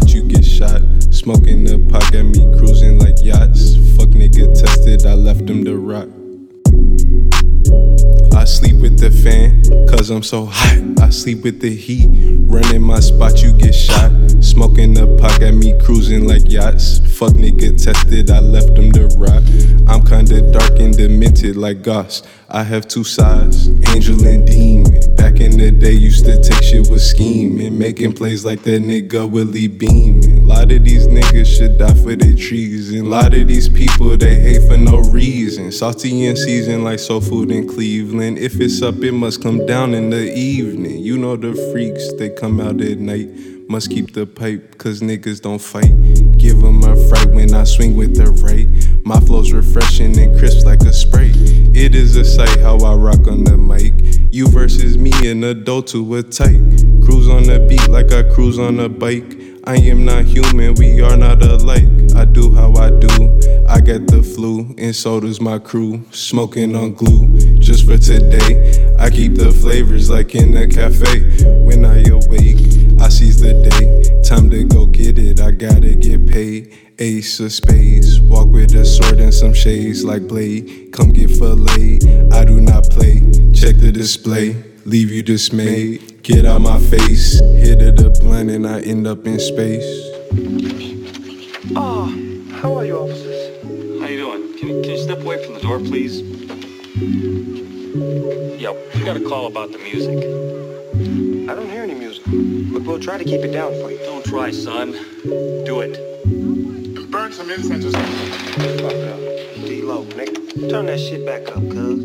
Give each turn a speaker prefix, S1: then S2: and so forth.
S1: spot, you get shot. Smoking the pot got me cruising like yachts. Fuck nigga tested, I left him to rot. I sleep with the fan, cause I'm so hot. I sleep with the heat. Running my spot, you get shot. Smoking the pot got me cruising like yachts. Fuck nigga tested, I left him to rot. I'm kinda dark and demented like Goss. I have two sides, angel and demon. Back in the day, used to take shit with scheming. Making plays like that nigga Willie Beamen. A lot of these niggas should die for their treason. A lot of these people, they hate for no reason. Salty and seasoned like soul food in Cleveland. If it's up, it must come down in the evening. You know the freaks, they come out at night. Must keep the pipe, cause niggas don't fight. Give them a fright when I swing with the right. My flow's refreshing and crisp like a spray. It is a sight how I rock on the mic. You versus me, an adult to a tight. Cruise on the beat like I cruise on a bike. I am not human, we are not alike. I do how I do. I got the flu, and so does my crew. Smoking on glue, just for today. I keep the flavors like in a cafe. When gotta get paid. Ace of spades, walk with a sword and some shades like blade. Come get filleted, I do not play. Check the display, leave you dismayed. Get out my face, hit it a blunt and I end up in space.
S2: Oh, how are you, officers?
S3: How you doing? Can you, can you step away from the door, please? Yep, we got a call about the music.
S2: I don't hear any music, but we'll try to keep it down for you.
S3: Don't try, son. Do it.
S4: Burn some incense or something.
S2: Fuck up. D-Lo, nigga. Turn that shit back up, cuz.